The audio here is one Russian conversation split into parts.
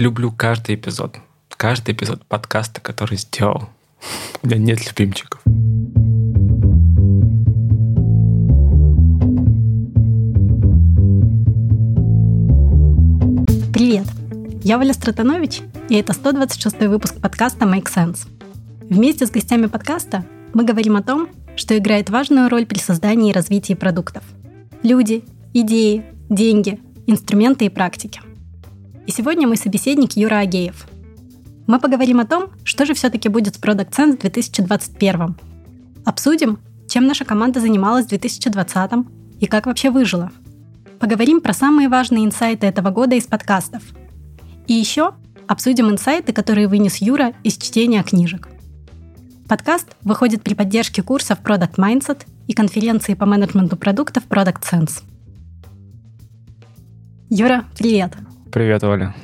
люблю каждый эпизод. Каждый эпизод подкаста, который сделал. У меня нет любимчиков. Привет! Я Валя Стратанович, и это 126 выпуск подкаста Make Sense. Вместе с гостями подкаста мы говорим о том, что играет важную роль при создании и развитии продуктов. Люди, идеи, деньги, инструменты и практики. И сегодня мой собеседник Юра Агеев. Мы поговорим о том, что же все-таки будет с Product Sense в 2021. Обсудим, чем наша команда занималась в 2020 и как вообще выжила. Поговорим про самые важные инсайты этого года из подкастов. И еще обсудим инсайты, которые вынес Юра из чтения книжек – Подкаст выходит при поддержке курсов Product Mindset и конференции по менеджменту продуктов Product Sense. Юра, привет! Привет, Оля.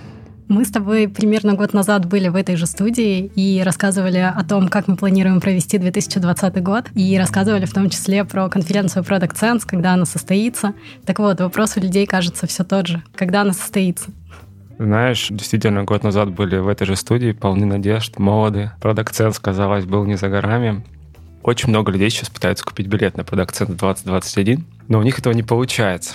Мы с тобой примерно год назад были в этой же студии и рассказывали о том, как мы планируем провести 2020 год, и рассказывали в том числе про конференцию Product Sense, когда она состоится. Так вот, вопрос у людей кажется все тот же. Когда она состоится? Знаешь, действительно, год назад были в этой же студии, полны надежд, молоды. Product Sense, казалось, был не за горами. Очень много людей сейчас пытаются купить билет на Product Sense 2021, но у них этого не получается.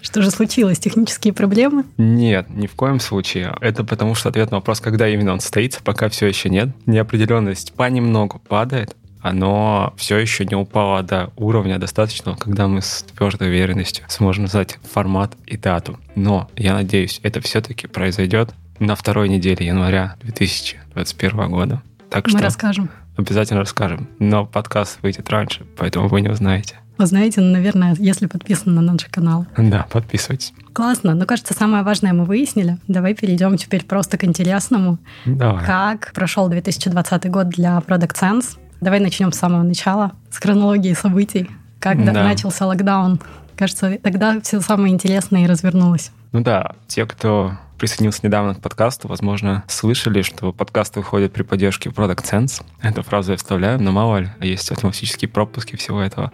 Что же случилось? Технические проблемы? Нет, ни в коем случае. Это потому что ответ на вопрос, когда именно он состоится, пока все еще нет. Неопределенность понемногу падает, оно все еще не упало до уровня достаточного, когда мы с твердой уверенностью сможем назвать формат и дату. Но я надеюсь, это все-таки произойдет на второй неделе января 2021 года. Так мы что расскажем. Обязательно расскажем. Но подкаст выйдет раньше, поэтому вы не узнаете. Вы знаете, наверное, если подписаны на наш канал. Да, подписывайтесь. Классно. Ну, кажется, самое важное мы выяснили. Давай перейдем теперь просто к интересному. Давай. Как прошел 2020 год для Product Sense? Давай начнем с самого начала, с хронологии событий. Как да. начался локдаун? Кажется, тогда все самое интересное и развернулось. Ну да, те, кто присоединился недавно к подкасту, возможно, слышали, что подкаст выходит при поддержке Product Sense. Эту фразу я вставляю, но мало ли, есть автоматические пропуски всего этого.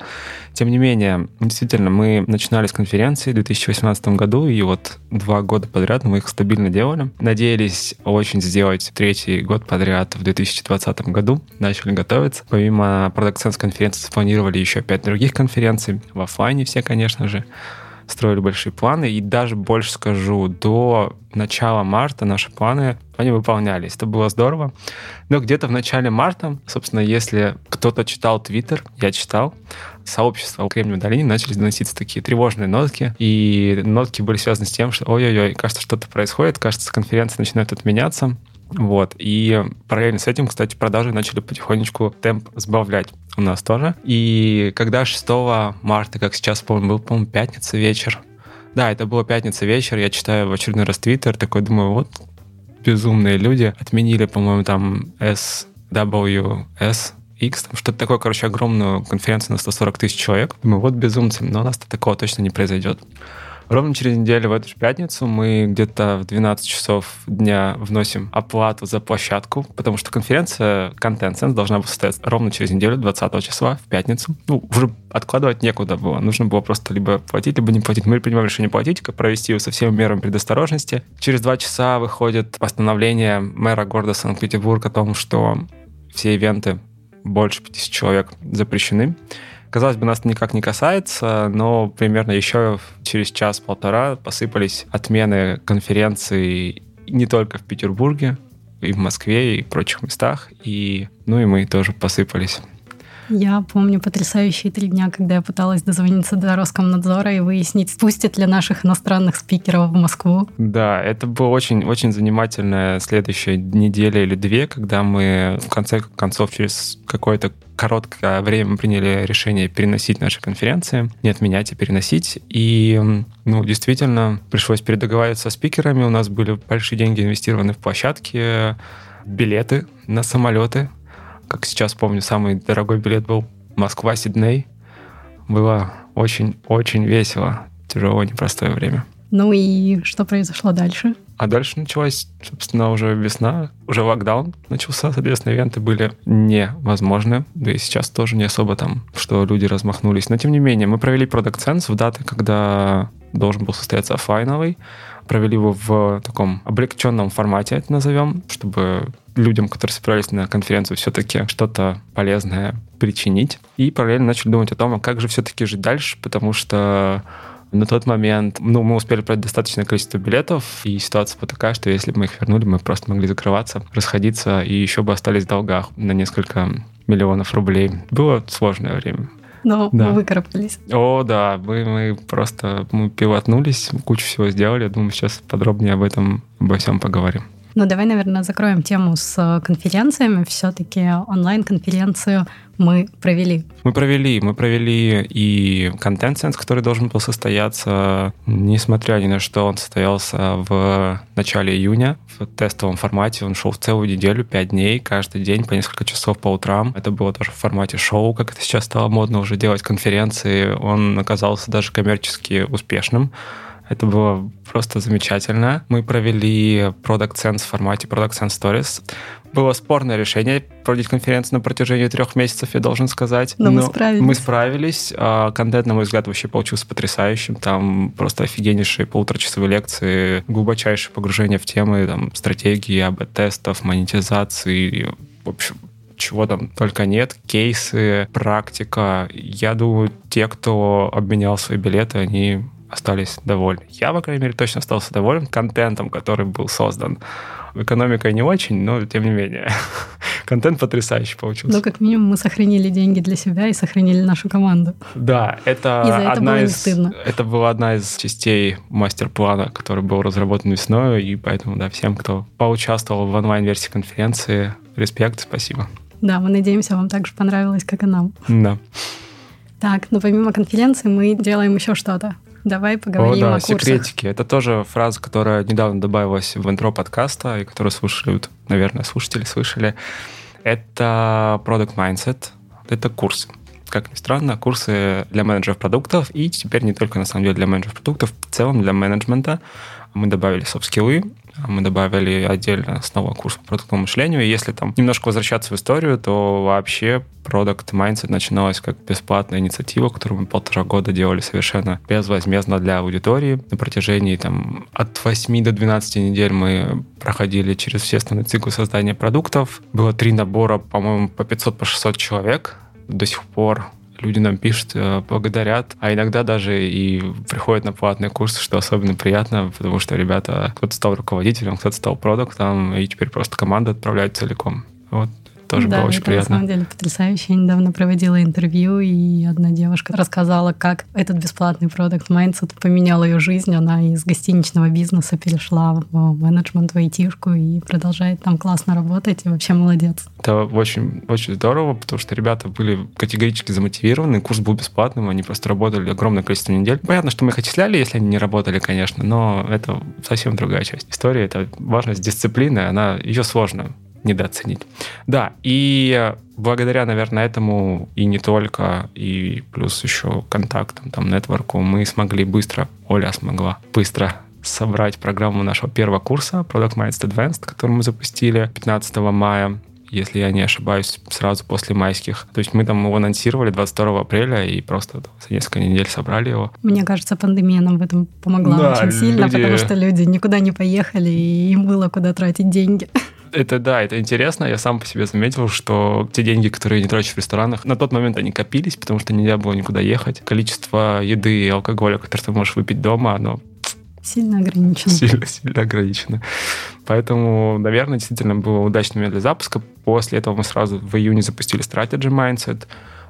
Тем не менее, действительно, мы начинали с конференции в 2018 году, и вот два года подряд мы их стабильно делали. Надеялись очень сделать третий год подряд в 2020 году, начали готовиться. Помимо Product Sense конференции спланировали еще пять других конференций, в офлайне все, конечно же строили большие планы, и даже больше скажу, до начала марта наши планы, они выполнялись. Это было здорово. Но где-то в начале марта, собственно, если кто-то читал Твиттер, я читал, сообщество в Кремниевой долине начали доноситься такие тревожные нотки, и нотки были связаны с тем, что ой-ой-ой, кажется, что-то происходит, кажется, конференция начинает отменяться. Вот. И параллельно с этим, кстати, продажи начали потихонечку темп сбавлять у нас тоже. И когда 6 марта, как сейчас помню, был, по-моему, пятница вечер. Да, это была пятница вечер, я читаю в очередной раз Твиттер, такой думаю, вот безумные люди отменили, по-моему, там SWS, X, там что-то такое, короче, огромную конференцию на 140 тысяч человек. Думаю, вот безумцы, но у нас-то такого точно не произойдет. Ровно через неделю в эту же пятницу мы где-то в 12 часов дня вносим оплату за площадку, потому что конференция Content Sense должна была состояться ровно через неделю, 20 числа, в пятницу. Ну, уже откладывать некуда было. Нужно было просто либо платить, либо не платить. Мы принимаем решение платить, как провести его со всеми мерами предосторожности. Через два часа выходит постановление мэра города Санкт-Петербург о том, что все ивенты больше 50 человек запрещены. Казалось бы, нас никак не касается, но примерно еще через час-полтора посыпались отмены конференций не только в Петербурге, и в Москве, и в прочих местах. И, ну и мы тоже посыпались. Я помню потрясающие три дня, когда я пыталась дозвониться до Роскомнадзора и выяснить, пустят ли наших иностранных спикеров в Москву. Да, это была очень, очень занимательная следующая неделя или две, когда мы в конце концов через какое-то короткое время приняли решение переносить наши конференции, не отменять, а переносить. И, ну, действительно, пришлось передоговариваться со спикерами. У нас были большие деньги инвестированы в площадки, билеты на самолеты, как сейчас помню, самый дорогой билет был Москва-Сидней. Было очень-очень весело. Тяжелое, непростое время. Ну и что произошло дальше? А дальше началась, собственно, уже весна, уже локдаун начался, соответственно, ивенты были невозможны, да и сейчас тоже не особо там, что люди размахнулись. Но, тем не менее, мы провели Product Sense в даты, когда должен был состояться офлайновый. провели его в таком облегченном формате, это назовем, чтобы людям, которые собирались на конференцию, все-таки что-то полезное причинить. И параллельно начали думать о том, а как же все-таки жить дальше, потому что на тот момент ну, мы успели продать достаточное количество билетов, и ситуация была такая, что если бы мы их вернули, мы просто могли закрываться, расходиться, и еще бы остались в долгах на несколько миллионов рублей. Было сложное время. Но да. мы выкарабкались. О, да, мы, мы просто мы пивотнулись, кучу всего сделали. Я думаю, сейчас подробнее об этом, обо всем поговорим. Ну, давай, наверное, закроем тему с э, конференциями. Все-таки онлайн-конференцию мы провели. Мы провели. Мы провели и контент-сенс, который должен был состояться, несмотря ни на что, он состоялся в начале июня в тестовом формате. Он шел в целую неделю, пять дней, каждый день по несколько часов по утрам. Это было тоже в формате шоу, как это сейчас стало модно уже делать конференции. Он оказался даже коммерчески успешным. Это было просто замечательно. Мы провели Product Sense в формате Product Sense Stories. Было спорное решение проводить конференцию на протяжении трех месяцев, я должен сказать. Но, Но мы справились. Мы справились. А, контент, на мой взгляд, вообще получился потрясающим. Там просто офигеннейшие полуторачасовые лекции, глубочайшее погружение в темы там, стратегии, АБ-тестов, монетизации, в общем, чего там только нет, кейсы, практика. Я думаю, те, кто обменял свои билеты, они остались довольны. Я, по крайней мере, точно остался доволен контентом, который был создан. Экономикой не очень, но тем не менее. Контент потрясающий получился. Ну, как минимум, мы сохранили деньги для себя и сохранили нашу команду. Да, это, и за это одна было из, стыдно. это была одна из частей мастер-плана, который был разработан весной, и поэтому, да, всем, кто поучаствовал в онлайн-версии конференции, респект, спасибо. Да, мы надеемся, вам также понравилось, как и нам. Да. Так, но помимо конференции мы делаем еще что-то. Давай поговорим о, да, о курсах. секретики. Это тоже фраза, которая недавно добавилась в интро подкаста, и которую слушают, наверное, слушатели слышали. Это Product Mindset. Это курсы. Как ни странно, курсы для менеджеров продуктов, и теперь не только, на самом деле, для менеджеров продуктов, в целом для менеджмента. Мы добавили софт-скиллы, мы добавили отдельно снова курс по продуктовому мышлению. И если там немножко возвращаться в историю, то вообще Product Mindset начиналась как бесплатная инициатива, которую мы полтора года делали совершенно безвозмездно для аудитории. На протяжении там, от 8 до 12 недель мы проходили через все основные циклы создания продуктов. Было три набора, по-моему, по 500-600 по 600 человек. До сих пор люди нам пишут, э, благодарят, а иногда даже и приходят на платные курсы, что особенно приятно, потому что ребята, кто-то стал руководителем, кто-то стал продуктом, и теперь просто команда отправляет целиком. Вот тоже да, было очень это приятно. на самом деле потрясающе. Я недавно проводила интервью, и одна девушка рассказала, как этот бесплатный продукт Mindset поменял ее жизнь. Она из гостиничного бизнеса перешла в менеджмент, в айтишку и продолжает там классно работать, и вообще молодец. Это очень, очень здорово, потому что ребята были категорически замотивированы, курс был бесплатным, они просто работали огромное количество недель. Понятно, что мы их отчисляли, если они не работали, конечно, но это совсем другая часть истории. Это важность дисциплины, она ее сложно недооценить. Да, и благодаря, наверное, этому и не только, и плюс еще контактам, там, нетворку, мы смогли быстро, Оля смогла быстро собрать программу нашего первого курса Product Mindset Advanced, который мы запустили 15 мая если я не ошибаюсь, сразу после майских. То есть мы там его анонсировали 22 апреля и просто за несколько недель собрали его. Мне кажется, пандемия нам в этом помогла да, очень сильно, люди... потому что люди никуда не поехали, и им было куда тратить деньги. Это да, это интересно. Я сам по себе заметил, что те деньги, которые я не трачу в ресторанах, на тот момент они копились, потому что нельзя было никуда ехать. Количество еды и алкоголя, которые ты можешь выпить дома, оно Сильно ограничено. Сильно, сильно ограничено. Поэтому, наверное, действительно было удачный момент для запуска. После этого мы сразу в июне запустили Strategy Mindset.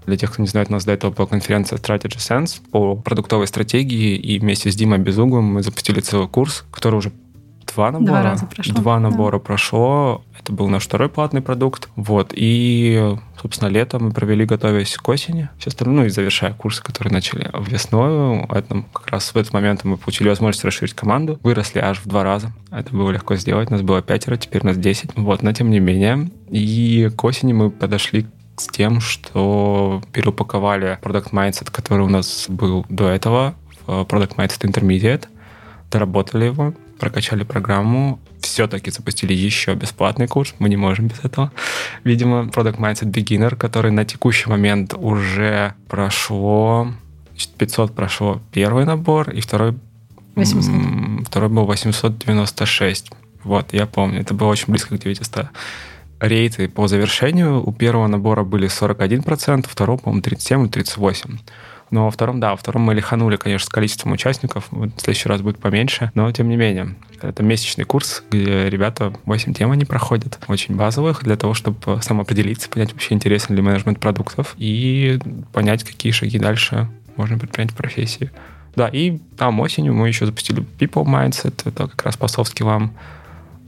Для тех, кто не знает, у нас до этого была конференция Strategy Sense по продуктовой стратегии, и вместе с Димой Безуглым мы запустили целый курс, который уже два набора. Два раза прошло. Два набора да. прошло. Это был наш второй платный продукт. Вот. И, собственно, летом мы провели, готовясь к осени. Все остальное, ну и завершая курсы, которые начали весной. Это как раз в этот момент мы получили возможность расширить команду. Выросли аж в два раза. Это было легко сделать. Нас было пятеро, теперь нас десять. Вот. Но тем не менее. И к осени мы подошли с тем, что переупаковали Product Mindset, который у нас был до этого, в Product Mindset Intermediate, доработали его, прокачали программу, все-таки запустили еще бесплатный курс, мы не можем без этого. Видимо, Product Mindset Beginner, который на текущий момент уже прошло, 500 прошло первый набор, и второй 800. Второй был 896. Вот, я помню. Это было очень близко к 900. Рейты по завершению у первого набора были 41%, второго, по-моему, 37 или 38%. Но во втором, да, во втором мы лиханули, конечно, с количеством участников. В следующий раз будет поменьше. Но, тем не менее, это месячный курс, где ребята 8 тем они проходят, очень базовых, для того, чтобы самоопределиться, понять вообще, интересен ли менеджмент продуктов и понять, какие шаги дальше можно предпринять в профессии. Да, и там осенью мы еще запустили People Mindset, это как раз по софт-скиллам.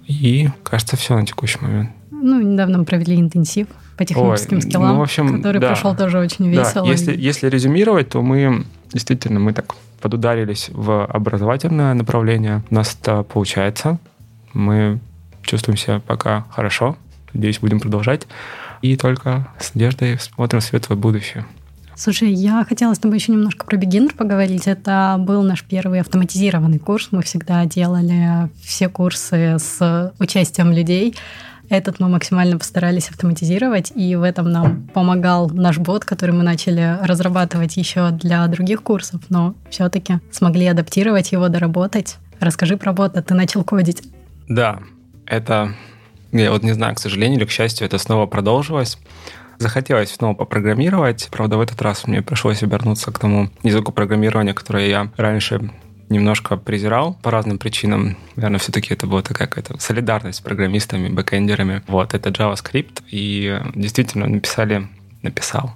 И, кажется, все на текущий момент. Ну, недавно мы провели интенсив по техническим Ой, скиллам, ну, в общем, который да. прошел тоже очень весело. Да. Если, если резюмировать, то мы действительно мы так подударились в образовательное направление. У нас это получается. Мы чувствуем себя пока хорошо. Надеюсь, будем продолжать. И только с надеждой смотрим в светлое будущее. Слушай, я хотела с тобой еще немножко про бигинер поговорить. Это был наш первый автоматизированный курс. Мы всегда делали все курсы с участием людей. Этот мы максимально постарались автоматизировать, и в этом нам помогал наш бот, который мы начали разрабатывать еще для других курсов, но все-таки смогли адаптировать его, доработать. Расскажи про бота, ты начал кодить. Да, это, я вот не знаю, к сожалению или к счастью, это снова продолжилось. Захотелось снова попрограммировать. Правда, в этот раз мне пришлось обернуться к тому языку программирования, который я раньше немножко презирал по разным причинам. Наверное, все-таки это была такая какая-то солидарность с программистами, бэкэндерами. Вот, это JavaScript. И действительно написали написал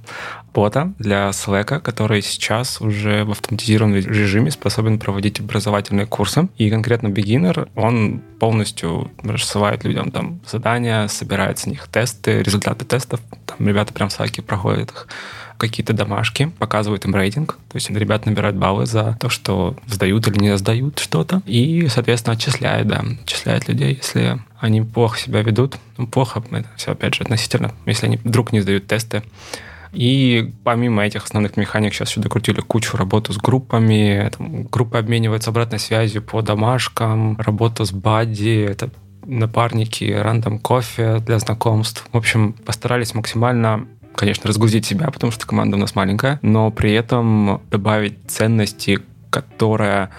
бота для Slack, который сейчас уже в автоматизированном режиме способен проводить образовательные курсы. И конкретно beginner, он полностью рассылает людям там задания, собирает с них тесты, результаты тестов. Там ребята прям в Slack проходят их какие-то домашки, показывают им рейтинг. То есть ребята набирают баллы за то, что сдают или не сдают что-то. И, соответственно, отчисляет, да, отчисляет людей, если они плохо себя ведут. Ну, плохо, это все, опять же, относительно. Если они вдруг не сдают тесты, и помимо этих основных механик сейчас еще докрутили кучу работу с группами. Там, группы обмениваются обратной связью по домашкам, работа с бадди, это напарники, рандом кофе для знакомств. В общем, постарались максимально конечно, разгрузить себя, потому что команда у нас маленькая, но при этом добавить ценности, которая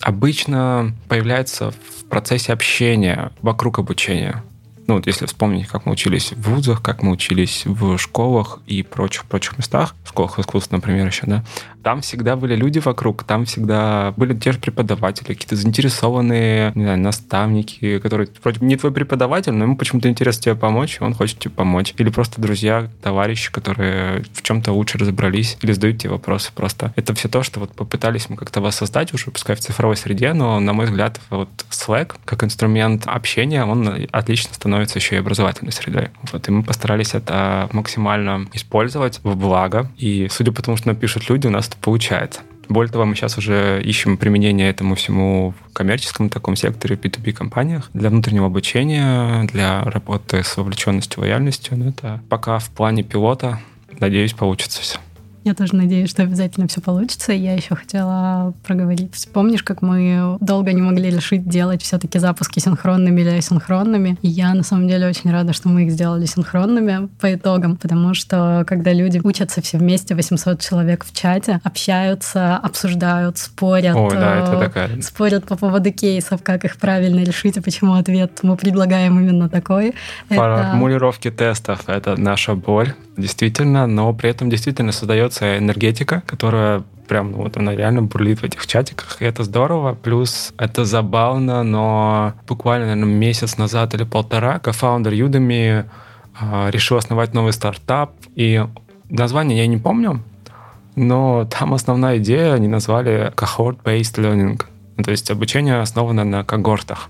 обычно появляется в процессе общения вокруг обучения. Ну, вот если вспомнить, как мы учились в вузах, как мы учились в школах и прочих-прочих местах, в школах искусств, например, еще, да, там всегда были люди вокруг, там всегда были те же преподаватели, какие-то заинтересованные, не знаю, наставники, которые вроде не твой преподаватель, но ему почему-то интересно тебе помочь, и он хочет тебе помочь. Или просто друзья, товарищи, которые в чем-то лучше разобрались или задают тебе вопросы просто. Это все то, что вот попытались мы как-то воссоздать уже, пускай в цифровой среде, но, на мой взгляд, вот Slack как инструмент общения, он отлично становится еще и образовательной средой. Вот, и мы постарались это максимально использовать в благо. И судя по тому, что напишут люди, у нас получается. Более того, мы сейчас уже ищем применение этому всему в коммерческом таком секторе, B2B компаниях, для внутреннего обучения, для работы с вовлеченностью, лояльностью. Но это пока в плане пилота, надеюсь, получится все. Я тоже надеюсь, что обязательно все получится. Я еще хотела проговорить. Помнишь, как мы долго не могли решить делать все-таки запуски синхронными или асинхронными? И я на самом деле очень рада, что мы их сделали синхронными по итогам, потому что когда люди учатся все вместе, 800 человек в чате, общаются, обсуждают, спорят, Ой, да, это такая... спорят по поводу кейсов, как их правильно решить и почему ответ мы предлагаем именно такой. Формулировки это... тестов — это наша боль, действительно, но при этом действительно создается энергетика, которая прям вот она реально бурлит в этих чатиках, и это здорово. Плюс это забавно, но буквально, наверное, месяц назад или полтора кофаундер Udemy э, решил основать новый стартап, и название я не помню, но там основная идея они назвали cohort-based learning, то есть обучение основано на когортах.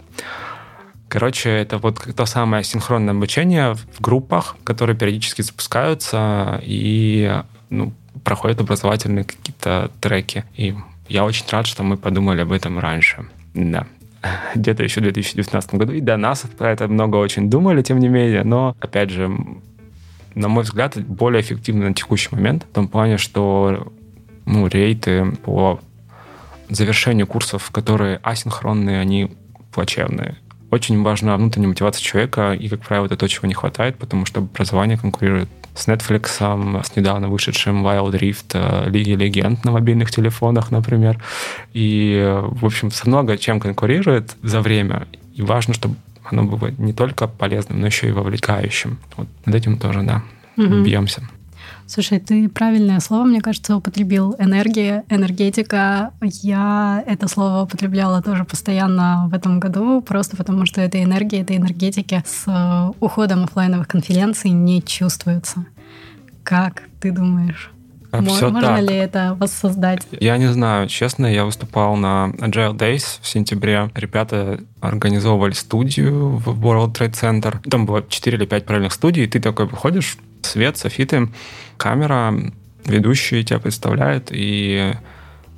Короче, это вот то самое синхронное обучение в группах, которые периодически запускаются и ну, проходят образовательные какие-то треки. И я очень рад, что мы подумали об этом раньше. Да где-то еще в 2019 году. И до нас про это много очень думали, тем не менее. Но, опять же, на мой взгляд, более эффективно на текущий момент. В том плане, что ну, рейты по завершению курсов, которые асинхронные, они плачевные. Очень важна внутренняя мотивация человека, и, как правило, это то, чего не хватает, потому что образование конкурирует с Netflix, с недавно вышедшим Wild Rift, э, Лиги Легенд на мобильных телефонах, например. И, в общем, со много чем конкурирует за время. И важно, чтобы оно было не только полезным, но еще и вовлекающим. Вот над этим тоже, да, угу. бьемся. Слушай, ты правильное слово, мне кажется, употребил. Энергия, энергетика. Я это слово употребляла тоже постоянно в этом году, просто потому что эта энергия, этой энергетики с э, уходом офлайновых конференций не чувствуется. Как ты думаешь? А Все Можно так. ли это воссоздать? Я не знаю. Честно, я выступал на Agile Days в сентябре. Ребята организовывали студию в World Trade Center. Там было 4 или 5 правильных студий, и ты такой выходишь, свет, софиты, камера, ведущий тебя представляет, и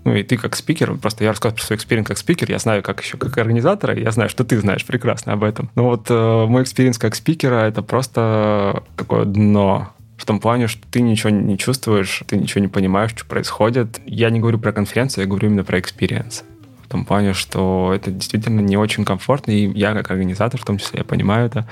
ну и ты как спикер, просто я рассказываю про свой experience как спикер, я знаю как еще как организатора, я знаю, что ты знаешь прекрасно об этом. Но вот э, мой experience как спикера это просто такое дно в том плане, что ты ничего не чувствуешь, ты ничего не понимаешь, что происходит. Я не говорю про конференцию, я говорю именно про experience. Том плане, что это действительно не очень комфортно, и я как организатор в том числе, я понимаю это.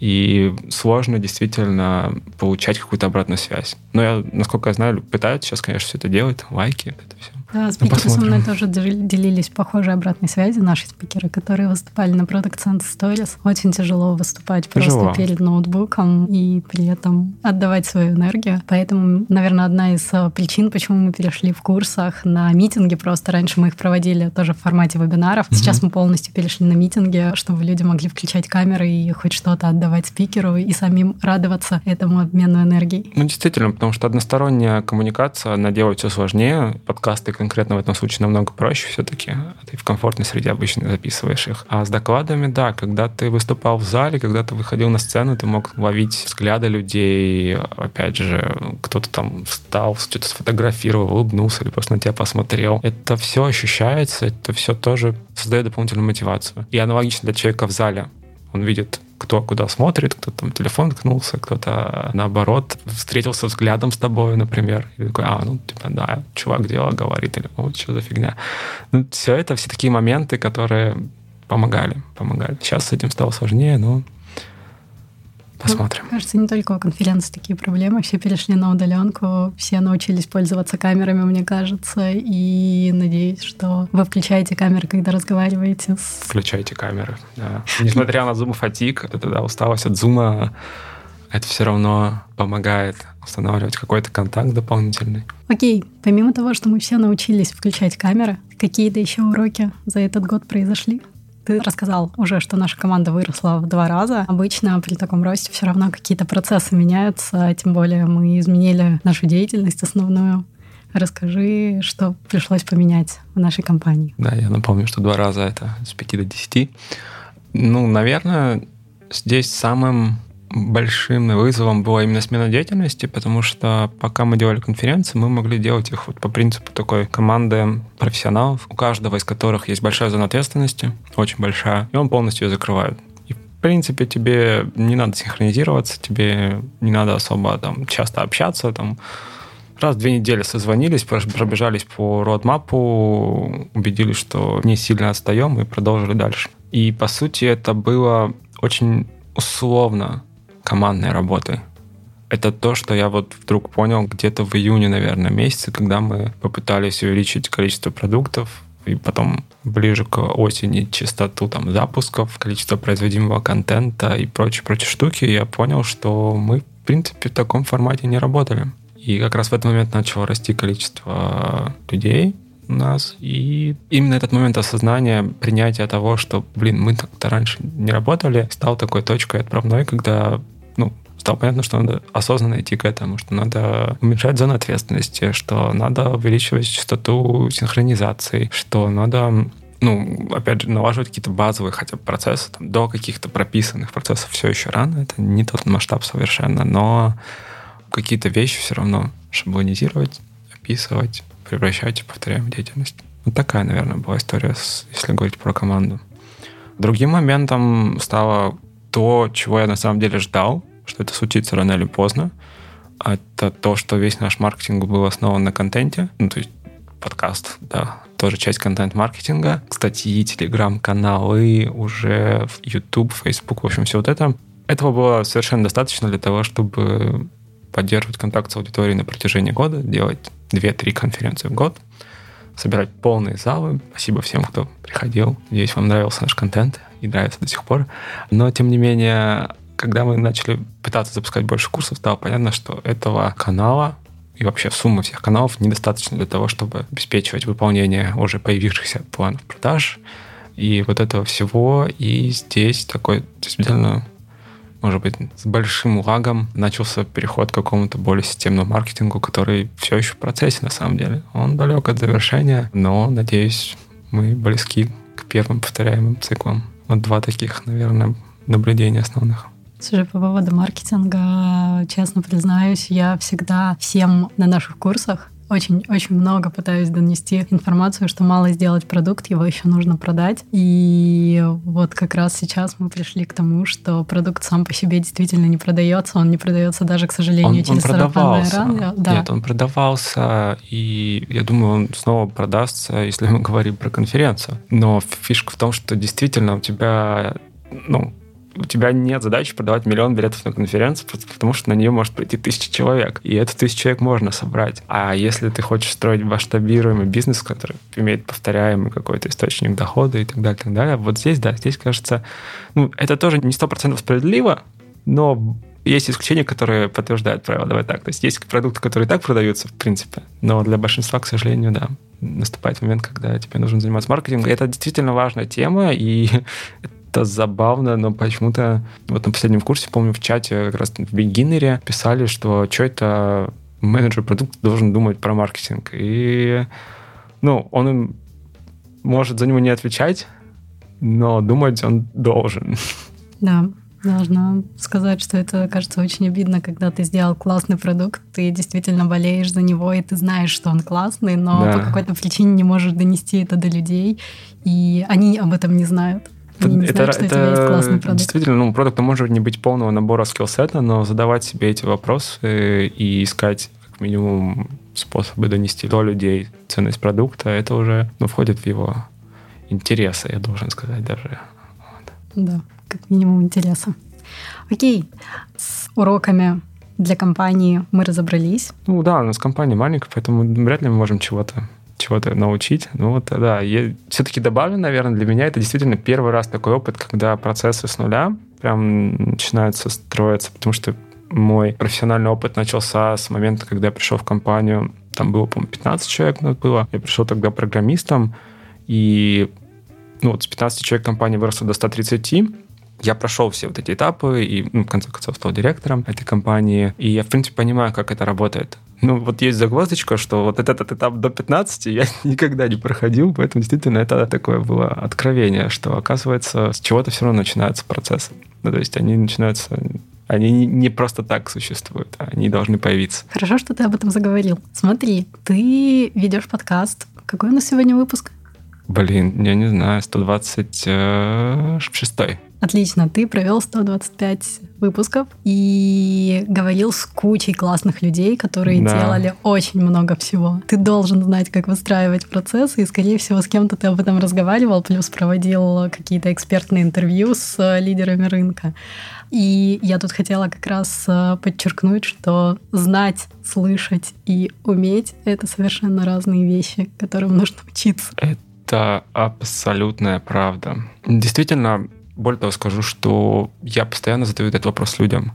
И сложно действительно получать какую-то обратную связь. Но я, насколько я знаю, пытаются сейчас, конечно, все это делать, лайки, это все. Да, спикеры ну, со мной тоже делились похожей обратной связи, наши спикеры, которые выступали на Product Sense Stories. Очень тяжело выступать тяжело. просто перед ноутбуком и при этом отдавать свою энергию. Поэтому, наверное, одна из э, причин, почему мы перешли в курсах на митинги, просто раньше мы их проводили тоже в формате вебинаров. Сейчас мы полностью перешли на митинги, чтобы люди могли включать камеры и хоть что-то отдавать спикеру и самим радоваться этому обмену энергией. Ну, действительно, потому что односторонняя коммуникация, она делает все сложнее. Подкасты конкретно в этом случае намного проще все-таки. Ты в комфортной среде обычно записываешь их. А с докладами, да, когда ты выступал в зале, когда ты выходил на сцену, ты мог ловить взгляды людей. Опять же, кто-то там встал, что-то сфотографировал, улыбнулся или просто на тебя посмотрел. Это все ощущается, это все тоже создает дополнительную мотивацию. И аналогично для человека в зале. Он видит кто куда смотрит, кто там телефон ткнулся, кто-то наоборот встретился взглядом с тобой, например, и такой, а, ну, типа, да, чувак дело говорит, или вот что за фигня. Ну, все это, все такие моменты, которые помогали, помогали. Сейчас с этим стало сложнее, но Посмотрим. Ну, кажется, не только у конференции такие проблемы. Все перешли на удаленку, все научились пользоваться камерами, мне кажется. И надеюсь, что вы включаете камеры, когда разговариваете с... Включайте камеры, да. Несмотря на зум фатик, это да, усталость от зума, это все равно помогает устанавливать какой-то контакт дополнительный. Окей, помимо того, что мы все научились включать камеры, какие-то еще уроки за этот год произошли? Ты рассказал уже, что наша команда выросла в два раза. Обычно при таком росте все равно какие-то процессы меняются, тем более мы изменили нашу деятельность основную. Расскажи, что пришлось поменять в нашей компании. Да, я напомню, что два раза это с 5 до 10. Ну, наверное, здесь самым большим вызовом была именно смена деятельности, потому что пока мы делали конференции, мы могли делать их вот по принципу такой команды профессионалов, у каждого из которых есть большая зона ответственности, очень большая, и он полностью ее закрывает. И в принципе тебе не надо синхронизироваться, тебе не надо особо там часто общаться, там раз в две недели созвонились, пробежались по родмапу, убедились, что не сильно отстаем и продолжили дальше. И по сути это было очень условно командной работы. Это то, что я вот вдруг понял где-то в июне, наверное, месяце, когда мы попытались увеличить количество продуктов, и потом ближе к осени частоту там запусков, количество производимого контента и прочие-прочие штуки, я понял, что мы, в принципе, в таком формате не работали. И как раз в этот момент начало расти количество людей, у нас. И именно этот момент осознания, принятия того, что, блин, мы так-то раньше не работали, стал такой точкой отправной, когда ну, стало понятно, что надо осознанно идти к этому, что надо уменьшать зону ответственности, что надо увеличивать частоту синхронизации, что надо ну, опять же, налаживать какие-то базовые хотя бы процессы, там, до каких-то прописанных процессов все еще рано, это не тот масштаб совершенно, но какие-то вещи все равно шаблонизировать, описывать, превращать повторяем в деятельность. Вот такая, наверное, была история, если говорить про команду. Другим моментом стало то, чего я на самом деле ждал, что это случится рано или поздно. Это то, что весь наш маркетинг был основан на контенте. Ну, то есть подкаст, да, тоже часть контент-маркетинга. Статьи, телеграм-каналы, уже YouTube, Facebook, в общем, все вот это. Этого было совершенно достаточно для того, чтобы поддерживать контакт с аудиторией на протяжении года, делать 2-3 конференции в год, собирать полные залы. Спасибо всем, кто приходил. Надеюсь, вам нравился наш контент и нравится до сих пор. Но, тем не менее, когда мы начали пытаться запускать больше курсов, стало понятно, что этого канала и вообще суммы всех каналов недостаточно для того, чтобы обеспечивать выполнение уже появившихся планов продаж и вот этого всего. И здесь такой действительно может быть, с большим лагом начался переход к какому-то более системному маркетингу, который все еще в процессе на самом деле. Он далек от завершения, но, надеюсь, мы близки к первым повторяемым циклам. Вот два таких, наверное, наблюдения основных. Слушай, по поводу маркетинга, честно признаюсь, я всегда всем на наших курсах очень-очень много пытаюсь донести информацию, что мало сделать продукт, его еще нужно продать. И вот как раз сейчас мы пришли к тому, что продукт сам по себе действительно не продается. Он не продается даже, к сожалению, он, через он продавался. Да. Нет, он продавался, и я думаю, он снова продастся, если мы говорим про конференцию. Но фишка в том, что действительно у тебя ну, у тебя нет задачи продавать миллион билетов на конференцию, потому что на нее может прийти тысяча человек. И эту тысячу человек можно собрать. А если ты хочешь строить масштабируемый бизнес, который имеет повторяемый какой-то источник дохода и так далее, так далее, вот здесь, да, здесь кажется, ну, это тоже не сто процентов справедливо, но есть исключения, которые подтверждают правила. Давай так. То есть есть продукты, которые и так продаются, в принципе, но для большинства, к сожалению, да, наступает момент, когда тебе нужно заниматься маркетингом. Это действительно важная тема, и это забавно, но почему-то вот на последнем курсе, помню, в чате как раз в бигинере писали, что что это менеджер продукта должен думать про маркетинг. И, ну, он может за него не отвечать, но думать он должен. Да, должна сказать, что это кажется очень обидно, когда ты сделал классный продукт, ты действительно болеешь за него, и ты знаешь, что он классный, но да. по какой-то причине не можешь донести это до людей, и они об этом не знают. Это, не это, знают, это действительно, ну, продукта может не быть полного набора скиллсета, но задавать себе эти вопросы и искать как минимум способы донести до людей ценность продукта, это уже ну, входит в его интересы, я должен сказать даже. Вот. Да, как минимум интереса. Окей, с уроками для компании мы разобрались. Ну да, у нас компания маленькая, поэтому вряд ли мы можем чего-то чего-то научить. Ну вот, да, я все-таки добавлю, наверное, для меня это действительно первый раз такой опыт, когда процессы с нуля прям начинаются строиться, потому что мой профессиональный опыт начался с момента, когда я пришел в компанию, там было, по-моему, 15 человек нас было, я пришел тогда программистом, и ну, вот с 15 человек компания выросла до 130, я прошел все вот эти этапы и, ну, в конце концов, стал директором этой компании. И я, в принципе, понимаю, как это работает. Ну, вот есть загвоздочка, что вот этот этап до 15 я никогда не проходил, поэтому действительно это такое было откровение, что, оказывается, с чего-то все равно начинаются процессы. Ну, то есть они начинаются они не просто так существуют, они должны появиться. Хорошо, что ты об этом заговорил. Смотри, ты ведешь подкаст. Какой у нас сегодня выпуск? Блин, я не знаю, 126 Отлично, ты провел 125 выпусков и говорил с кучей классных людей, которые да. делали очень много всего. Ты должен знать, как выстраивать процессы, и, скорее всего, с кем-то ты об этом разговаривал, плюс проводил какие-то экспертные интервью с э, лидерами рынка. И я тут хотела как раз э, подчеркнуть, что знать, слышать и уметь — это совершенно разные вещи, которым нужно учиться. Это абсолютная правда. Действительно, более того, скажу, что я постоянно задаю этот вопрос людям.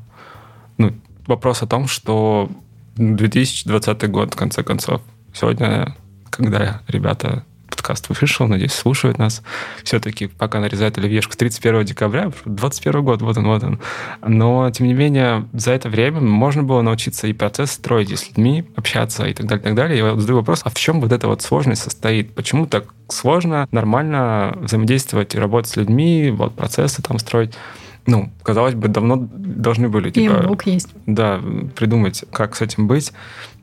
Ну, вопрос о том, что 2020 год, в конце концов, сегодня, когда ребята подкаст вышел, надеюсь, слушают нас. Все-таки пока нарезают оливьешку с 31 декабря, 21 год, вот он, вот он. Но, тем не менее, за это время можно было научиться и процесс строить и с людьми, общаться и так далее, и так далее. Я задаю вопрос, а в чем вот эта вот сложность состоит? Почему так сложно нормально взаимодействовать и работать с людьми, вот процессы там строить? Ну, казалось бы, давно должны были типа, Бог есть. Да, придумать, как с этим быть.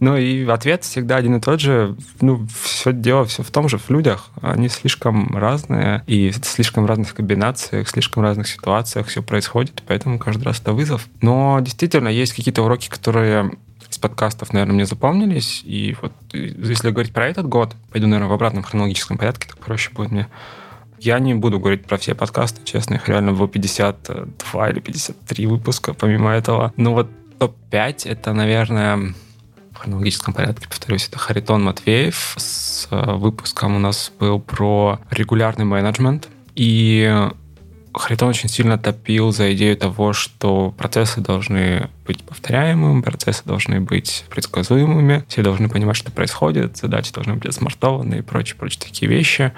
Ну и ответ всегда один и тот же. Ну, все дело все в том же, в людях. Они слишком разные, и в слишком разных комбинациях, в слишком разных ситуациях все происходит, поэтому каждый раз это вызов. Но действительно, есть какие-то уроки, которые из подкастов, наверное, мне запомнились. И вот если говорить про этот год, пойду, наверное, в обратном хронологическом порядке, так проще будет мне. Я не буду говорить про все подкасты, честно, их реально было 52 или 53 выпуска помимо этого. Но вот топ-5 это, наверное, в хронологическом порядке, повторюсь, это Харитон Матвеев. С э, выпуском у нас был про регулярный менеджмент. И Харитон очень сильно топил за идею того, что процессы должны быть повторяемыми, процессы должны быть предсказуемыми, все должны понимать, что происходит, задачи должны быть смартованы и прочие-прочие такие вещи.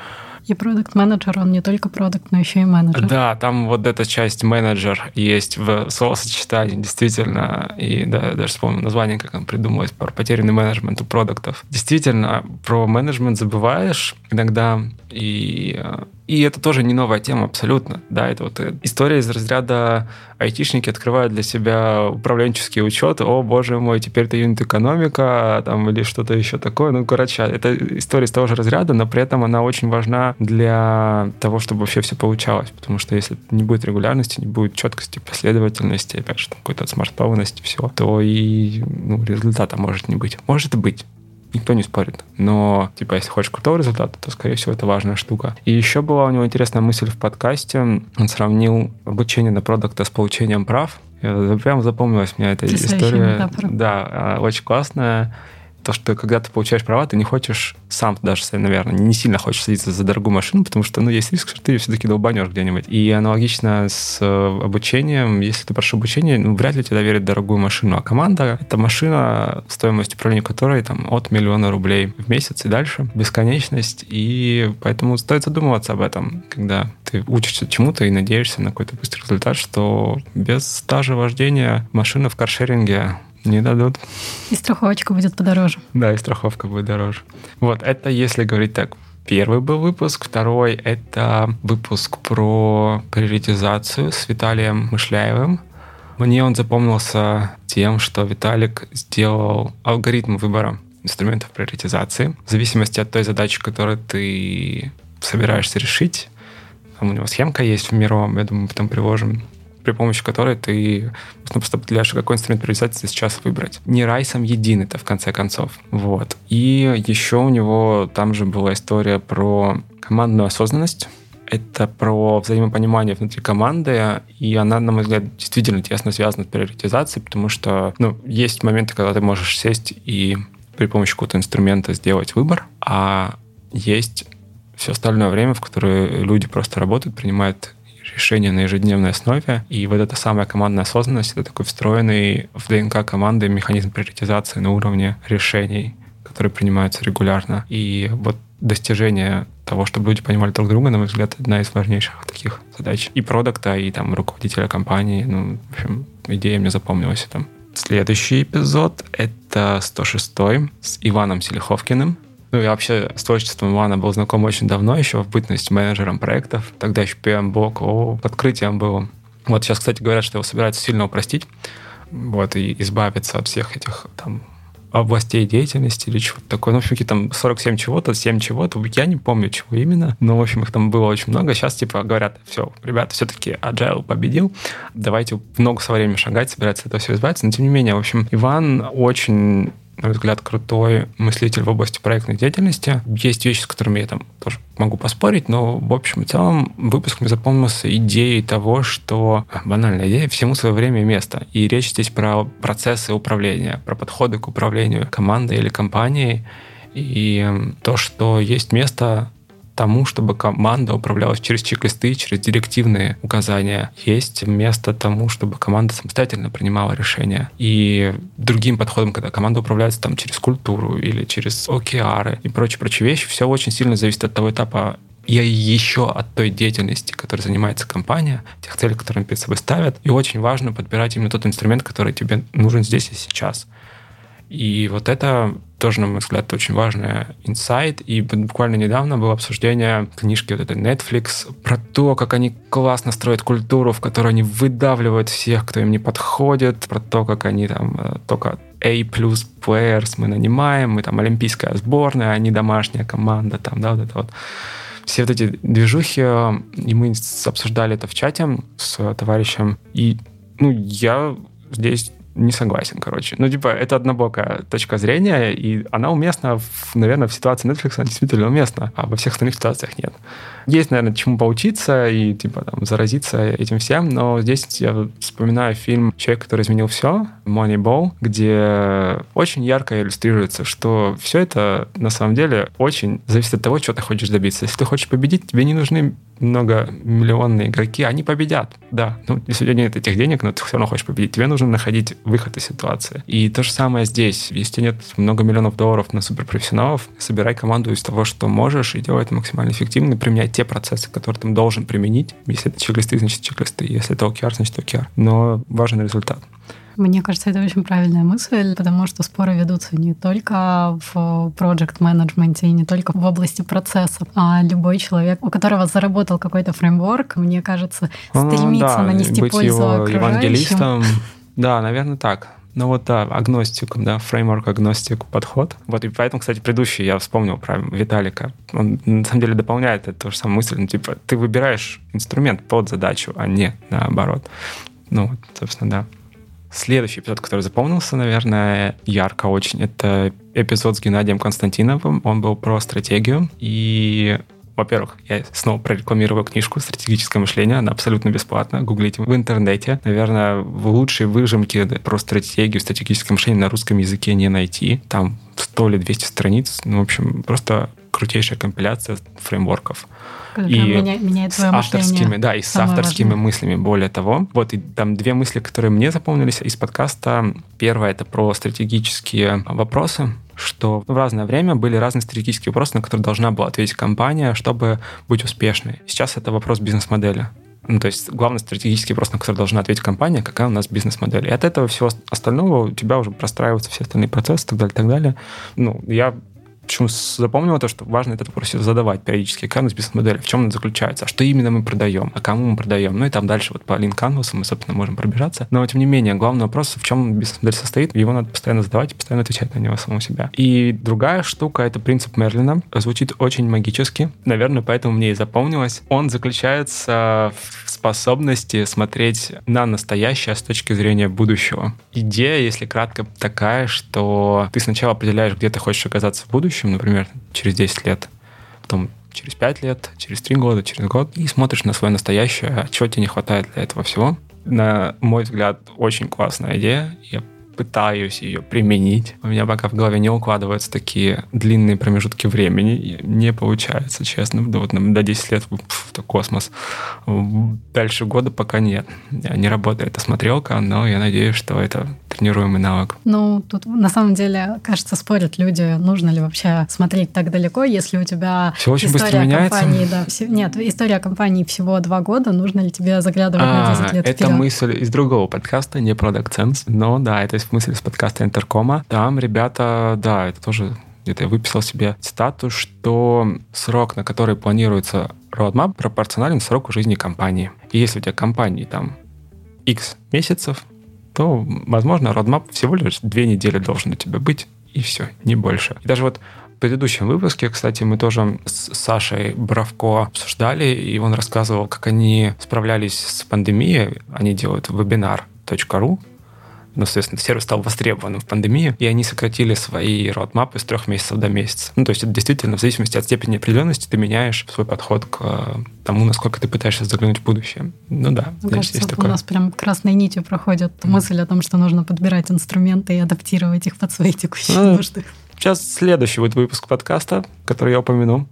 И продукт менеджер он не только продукт, но еще и менеджер. Да, там вот эта часть менеджер есть в словосочетании, действительно. И да, даже вспомнил название, как он придумалось, про потерянный менеджмент у продуктов. Действительно, про менеджмент забываешь иногда, и и это тоже не новая тема абсолютно. Да, это вот история из разряда айтишники открывают для себя управленческий учет. О, боже мой, теперь это юнит-экономика там, или что-то еще такое. Ну, короче, это история из того же разряда, но при этом она очень важна для того, чтобы вообще все получалось. Потому что если не будет регулярности, не будет четкости, последовательности, опять же, какой-то смартованности, всего, то и ну, результата может не быть. Может быть, никто не спорит. Но, типа, если хочешь крутого результата, то, скорее всего, это важная штука. И еще была у него интересная мысль в подкасте. Он сравнил обучение на продукта с получением прав. Прям запомнилась мне эта история. Метафора. Да, а, очень классная то, что когда ты получаешь права, ты не хочешь сам даже, наверное, не сильно хочешь садиться за дорогую машину, потому что, ну, есть риск, что ты ее все-таки долбанешь где-нибудь. И аналогично с э, обучением, если ты прошу обучение, ну, вряд ли тебе доверят дорогую машину, а команда — это машина, стоимость управления которой там от миллиона рублей в месяц и дальше, бесконечность, и поэтому стоит задумываться об этом, когда ты учишься чему-то и надеешься на какой-то быстрый результат, что без стажа вождения машина в каршеринге не дадут. И страховочка будет подороже. Да, и страховка будет дороже. Вот, это если говорить так. Первый был выпуск, второй — это выпуск про приоритизацию с Виталием Мышляевым. Мне он запомнился тем, что Виталик сделал алгоритм выбора инструментов приоритизации в зависимости от той задачи, которую ты собираешься решить. Там у него схемка есть в Миро, я думаю, потом приложим при помощи которой ты ну, просто определяешь, какой инструмент приоритизации сейчас выбрать. Не райсом един это в конце концов. Вот. И еще у него там же была история про командную осознанность. Это про взаимопонимание внутри команды, и она, на мой взгляд, действительно тесно связана с приоритизацией, потому что ну, есть моменты, когда ты можешь сесть и при помощи какого-то инструмента сделать выбор, а есть все остальное время, в которое люди просто работают, принимают решения на ежедневной основе. И вот эта самая командная осознанность — это такой встроенный в ДНК команды механизм приоритизации на уровне решений, которые принимаются регулярно. И вот достижение того, чтобы люди понимали друг друга, на мой взгляд, одна из важнейших таких задач. И продукта, и там руководителя компании. Ну, в общем, идея мне запомнилась там. Следующий эпизод — это 106 с Иваном Селиховкиным. Ну, я вообще с творчеством Ивана был знаком очень давно, еще в бытность менеджером проектов. Тогда еще PM-блок, о, открытием было. Вот сейчас, кстати, говорят, что его собираются сильно упростить, вот, и избавиться от всех этих там областей деятельности или чего-то такое. Ну, в общем, там 47 чего-то, 7 чего-то. Я не помню, чего именно. Но, в общем, их там было очень много. Сейчас, типа, говорят, все, ребята, все-таки Agile победил. Давайте много со временем шагать, собираться этого все избавиться. Но, тем не менее, в общем, Иван очень на мой взгляд, крутой мыслитель в области проектной деятельности. Есть вещи, с которыми я там тоже могу поспорить, но в общем и целом выпуск мне запомнился идеей того, что банальная идея всему свое время и место. И речь здесь про процессы управления, про подходы к управлению командой или компанией. И то, что есть место тому, чтобы команда управлялась через чек-листы, через директивные указания. Есть место тому, чтобы команда самостоятельно принимала решения. И другим подходом, когда команда управляется там через культуру или через OKR и прочие-прочие вещи, все очень сильно зависит от того этапа и еще от той деятельности, которой занимается компания, тех целей, которые они перед собой ставят. И очень важно подбирать именно тот инструмент, который тебе нужен здесь и сейчас. И вот это тоже, на мой взгляд, очень важный инсайт. И буквально недавно было обсуждение книжки вот этой Netflix про то, как они классно строят культуру, в которой они выдавливают всех, кто им не подходит, про то, как они там э, только A плюс players мы нанимаем, мы там олимпийская сборная, они домашняя команда, там, да, вот это вот все вот эти движухи, и мы обсуждали это в чате с товарищем, и ну, я здесь не согласен, короче. Ну, типа, это однобокая точка зрения, и она уместна, в, наверное, в ситуации Netflix она действительно уместна, а во всех остальных ситуациях нет. Есть, наверное, чему поучиться и, типа, там, заразиться этим всем, но здесь я вспоминаю фильм «Человек, который изменил все», Moneyball, где очень ярко иллюстрируется, что все это на самом деле очень зависит от того, чего ты хочешь добиться. Если ты хочешь победить, тебе не нужны многомиллионные игроки, они победят, да. Ну, если у тебя нет этих денег, но ты все равно хочешь победить, тебе нужно находить выход из ситуации. И то же самое здесь. Если нет много миллионов долларов на суперпрофессионалов, собирай команду из того, что можешь, и делай это максимально эффективно, применяй те процессы, которые ты должен применить. Если это чек-листы, значит чек-листы. Если это OKR, значит OKR. Но важен результат. Мне кажется, это очень правильная мысль, потому что споры ведутся не только в проект-менеджменте и не только в области процессов, а любой человек, у которого заработал какой-то фреймворк, мне кажется, ну стремится ну, да, нанести быть пользу его окружающим. евангелистом. Да, наверное, так. Ну вот да, агностиком, да, фреймворк агностик подход. Вот и поэтому, кстати, предыдущий я вспомнил про Виталика. Он на самом деле дополняет эту же самую мысль. Ну, типа, ты выбираешь инструмент под задачу, а не наоборот. Ну, вот, собственно, да. Следующий эпизод, который запомнился, наверное, ярко очень, это эпизод с Геннадием Константиновым. Он был про стратегию. И во-первых, я снова прорекламирую книжку «Стратегическое мышление». Она абсолютно бесплатна. Гуглите в интернете. Наверное, в лучшей выжимке про стратегию, стратегическое мышление на русском языке не найти. Там 100 или 200 страниц. Ну, в общем, просто крутейшая компиляция фреймворков. и меняет с авторскими, да, и с авторскими важное. мыслями. Более того, вот и там две мысли, которые мне запомнились из подкаста. Первое это про стратегические вопросы что в разное время были разные стратегические вопросы, на которые должна была ответить компания, чтобы быть успешной. Сейчас это вопрос бизнес-модели. Ну, то есть главный стратегический вопрос, на который должна ответить компания, какая у нас бизнес-модель. И от этого всего остального у тебя уже простраиваются все остальные процессы и так далее, и так далее. Ну, я почему запомнил то, что важно этот вопрос задавать периодически. Нас бизнес-модель, в чем она заключается, а что именно мы продаем, а кому мы продаем. Ну и там дальше вот по Lean Canvas мы, собственно, можем пробежаться. Но, тем не менее, главный вопрос, в чем бизнес-модель состоит, его надо постоянно задавать постоянно отвечать на него самому себя. И другая штука — это принцип Мерлина. Звучит очень магически. Наверное, поэтому мне и запомнилось. Он заключается в способности смотреть на настоящее с точки зрения будущего. Идея, если кратко, такая, что ты сначала определяешь, где ты хочешь оказаться в будущем, будущем, например, через 10 лет, потом через 5 лет, через 3 года, через год, и смотришь на свое настоящее, а чего тебе не хватает для этого всего. На мой взгляд, очень классная идея. Я пытаюсь ее применить. У меня пока в голове не укладываются такие длинные промежутки времени. Не получается, честно. Да вот до 10 лет пф, это космос. Дальше года пока нет. Не работает эта смотрелка, но я надеюсь, что это тренируемый навык. Ну, тут на самом деле, кажется, спорят люди, нужно ли вообще смотреть так далеко, если у тебя Все очень история быстро меняется. компании, да, все, нет, история компании всего два года, нужно ли тебе заглядывать а, на 10 лет Это вперед? мысль из другого подкаста, не Product Sense, но да, это мысль из подкаста Интеркома. Там ребята, да, это тоже где-то я выписал себе цитату, что срок, на который планируется roadmap, пропорционален сроку жизни компании. И если у тебя компании там X месяцев, то, возможно, roadmap всего лишь две недели должен у тебя быть, и все, не больше. И даже вот в предыдущем выпуске, кстати, мы тоже с Сашей Бравко обсуждали, и он рассказывал, как они справлялись с пандемией. Они делают вебинар.ру, ну, соответственно, сервис стал востребованным в пандемии, и они сократили свои родмапы с трех месяцев до месяца. Ну, то есть это действительно в зависимости от степени определенности ты меняешь свой подход к э, тому, насколько ты пытаешься заглянуть в будущее. Ну да, Мне кажется, есть такое. у нас прям красной нитью проходит мысль о том, что нужно подбирать инструменты и адаптировать их под свои текущие ну, нужды. Сейчас следующий будет выпуск подкаста, который я упомяну.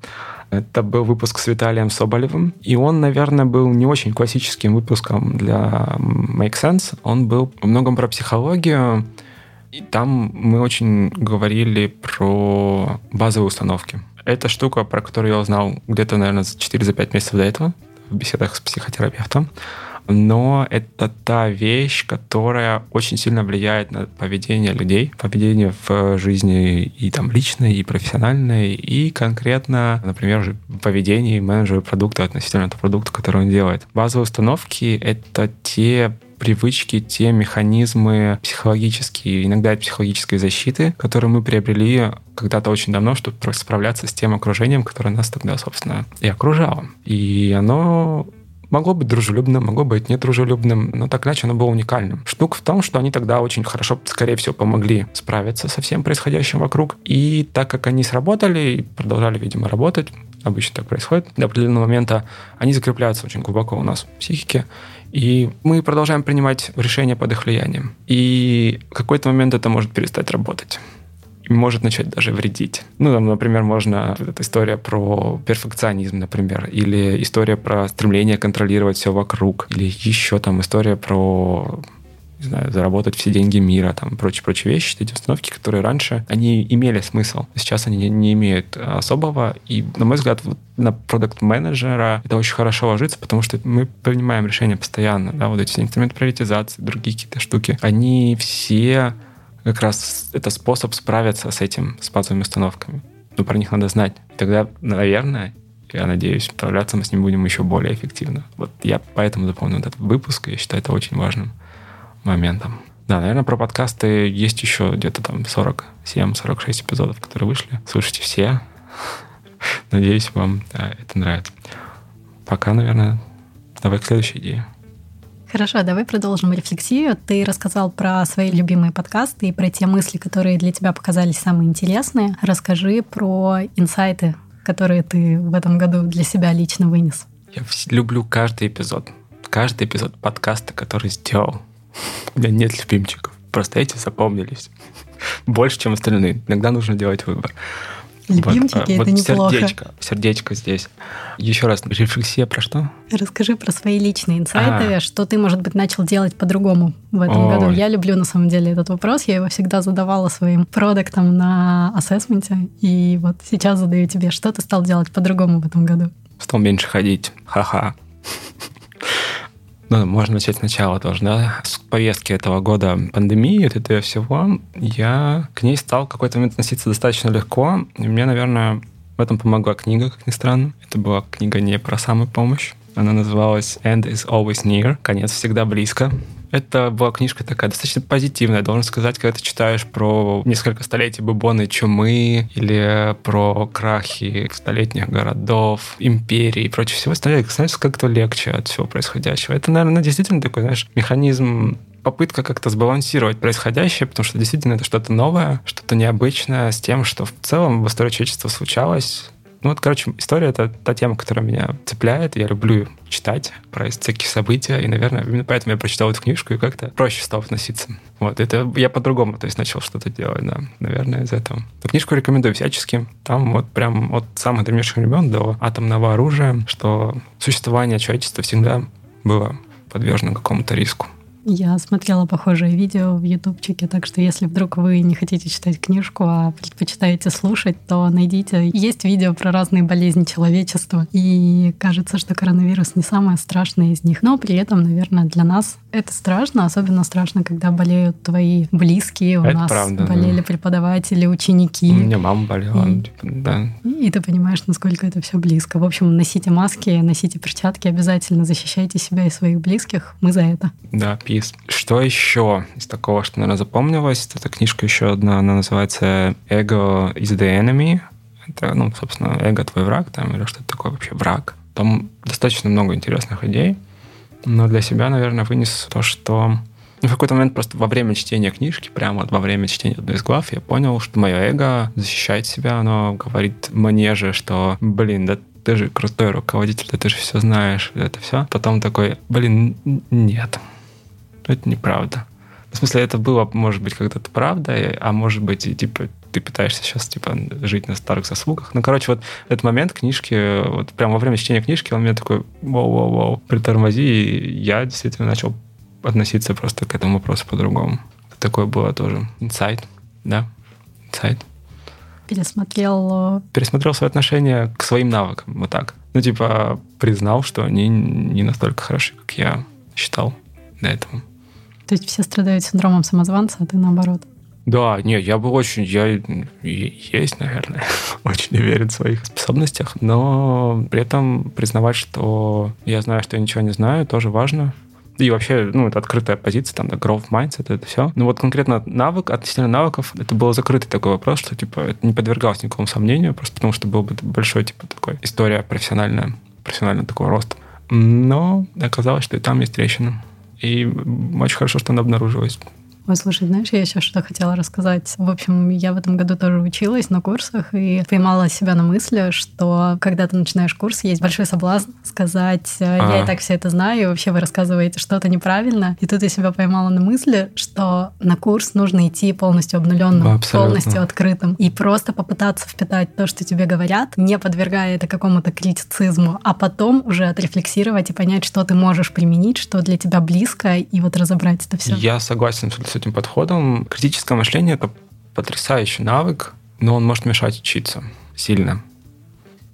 Это был выпуск с Виталием Соболевым. И он, наверное, был не очень классическим выпуском для Make Sense. Он был во многом про психологию. И там мы очень говорили про базовые установки. Это штука, про которую я узнал где-то, наверное, за 4-5 месяцев до этого в беседах с психотерапевтом но это та вещь, которая очень сильно влияет на поведение людей, поведение в жизни и там личной, и профессиональной, и конкретно, например, поведение менеджера продукта относительно того продукта, который он делает. Базовые установки — это те привычки, те механизмы психологические, иногда это психологической защиты, которые мы приобрели когда-то очень давно, чтобы справляться с тем окружением, которое нас тогда, собственно, и окружало. И оно Могло быть дружелюбным, могло быть недружелюбным, но так иначе оно было уникальным. Штука в том, что они тогда очень хорошо, скорее всего, помогли справиться со всем происходящим вокруг. И так как они сработали и продолжали, видимо, работать, обычно так происходит, до определенного момента они закрепляются очень глубоко у нас в психике, и мы продолжаем принимать решения под их влиянием. И в какой-то момент это может перестать работать может начать даже вредить. Ну, там, например, можно... Вот эта история про перфекционизм, например, или история про стремление контролировать все вокруг, или еще там история про не знаю, заработать все деньги мира, там, прочие-прочие вещи, эти установки, которые раньше, они имели смысл. Сейчас они не, имеют особого. И, на мой взгляд, вот на продукт-менеджера это очень хорошо ложится, потому что мы принимаем решения постоянно. Да, вот эти инструменты приоритизации, другие какие-то штуки, они все как раз это способ справиться с этим, с базовыми установками. Но про них надо знать. Тогда, наверное, я надеюсь, справляться мы с ним будем еще более эффективно. Вот я поэтому запомнил этот выпуск, я считаю это очень важным моментом. Да, наверное, про подкасты есть еще где-то там 47-46 эпизодов, которые вышли. Слушайте все. Надеюсь, вам да, это нравится. Пока, наверное, давай к следующей идее. Хорошо, давай продолжим рефлексию. Ты рассказал про свои любимые подкасты и про те мысли, которые для тебя показались самые интересные. Расскажи про инсайты, которые ты в этом году для себя лично вынес. Я люблю каждый эпизод. Каждый эпизод подкаста, который сделал. У меня нет любимчиков. Просто эти запомнились. Больше, чем остальные. Иногда нужно делать выбор. Любимчики, вот, это вот неплохо. Сердечко, сердечко здесь. Еще раз, рефлексия про что? Расскажи про свои личные инсайты, а. что ты, может быть, начал делать по-другому в этом Ой. году. Я люблю, на самом деле, этот вопрос. Я его всегда задавала своим продуктам на ассессменте. И вот сейчас задаю тебе, что ты стал делать по-другому в этом году? Стал меньше ходить. Ха-ха. Ну, можно начать сначала тоже, да. С повестки этого года пандемии, вот этого всего, я к ней стал в какой-то момент относиться достаточно легко. И мне, наверное, в этом помогла книга, как ни странно. Это была книга не про самопомощь. Она называлась «End is always near», «Конец всегда близко». Это была книжка такая достаточно позитивная. Должен сказать, когда ты читаешь про несколько столетий бубонной чумы или про крахи столетних городов, империй и прочее всего, становится как-то легче от всего происходящего. Это, наверное, действительно такой, знаешь, механизм попытка как-то сбалансировать происходящее, потому что действительно это что-то новое, что-то необычное с тем, что в целом в истории человечества случалось, ну вот, короче, история — это та тема, которая меня цепляет. Я люблю читать про всякие события, и, наверное, именно поэтому я прочитал эту книжку и как-то проще стал относиться. Вот, это я по-другому, то есть, начал что-то делать, да, наверное, из этого. Эту книжку рекомендую всячески. Там вот прям от самых древнейших времен до атомного оружия, что существование человечества всегда было подвержено какому-то риску. Я смотрела похожее видео в ютубчике, так что если вдруг вы не хотите читать книжку, а предпочитаете слушать, то найдите. Есть видео про разные болезни человечества, и кажется, что коронавирус не самое страшное из них. Но при этом, наверное, для нас это страшно, особенно страшно, когда болеют твои близкие. У это нас правда, болели да. преподаватели, ученики. У меня мама болела, и, типа, да. И ты понимаешь, насколько это все близко. В общем, носите маски, носите перчатки, обязательно защищайте себя и своих близких. Мы за это. Да, пис. Что еще из такого, что, наверное, запомнилось? Это книжка еще одна, она называется «Ego is the enemy». Это, ну, собственно, эго твой враг, там, или что-то такое вообще враг. Там достаточно много интересных идей. Но для себя, наверное, вынес то, что ну, в какой-то момент просто во время чтения книжки, прямо во время чтения одной из глав, я понял, что мое эго защищает себя, оно говорит мне же, что, блин, да ты же крутой руководитель, да ты же все знаешь, это все. Потом такой, блин, нет, это неправда. В смысле, это было, может быть, когда-то правда, а может быть, и, типа, ты пытаешься сейчас, типа, жить на старых заслугах. Ну, короче, вот этот момент книжки, вот прямо во время чтения книжки он меня такой, воу-воу-воу, притормози, и я действительно начал относиться просто к этому вопросу по-другому. Такое было тоже инсайт, да, инсайт. Пересмотрел... Пересмотрел свои отношения к своим навыкам, вот так. Ну, типа, признал, что они не настолько хороши, как я считал до этого. То есть все страдают синдромом самозванца, а ты наоборот? Да, не, я бы очень, я есть, наверное, очень уверен в своих способностях, но при этом признавать, что я знаю, что я ничего не знаю, тоже важно. И вообще, ну, это открытая позиция, там, да, growth mindset, это все. Но вот конкретно навык, относительно навыков, это был закрытый такой вопрос, что, типа, это не подвергалось никакому сомнению, просто потому что был бы большой, типа, такой история профессиональная, профессионального такого роста. Но оказалось, что и там есть трещина. И очень хорошо, что она обнаружилась. Ой, слушай, знаешь, я еще что хотела рассказать. В общем, я в этом году тоже училась на курсах и поймала себя на мысли, что когда ты начинаешь курс, есть большой соблазн сказать, «Э, я а. и так все это знаю, и вообще вы рассказываете что-то неправильно. И тут я себя поймала на мысли, что на курс нужно идти полностью обнуленным, Абсолютно. полностью открытым. И просто попытаться впитать то, что тебе говорят, не подвергая это какому-то критицизму, а потом уже отрефлексировать и понять, что ты можешь применить, что для тебя близко, и вот разобрать это все. Я согласен с этим подходом. Критическое мышление – это потрясающий навык, но он может мешать учиться сильно.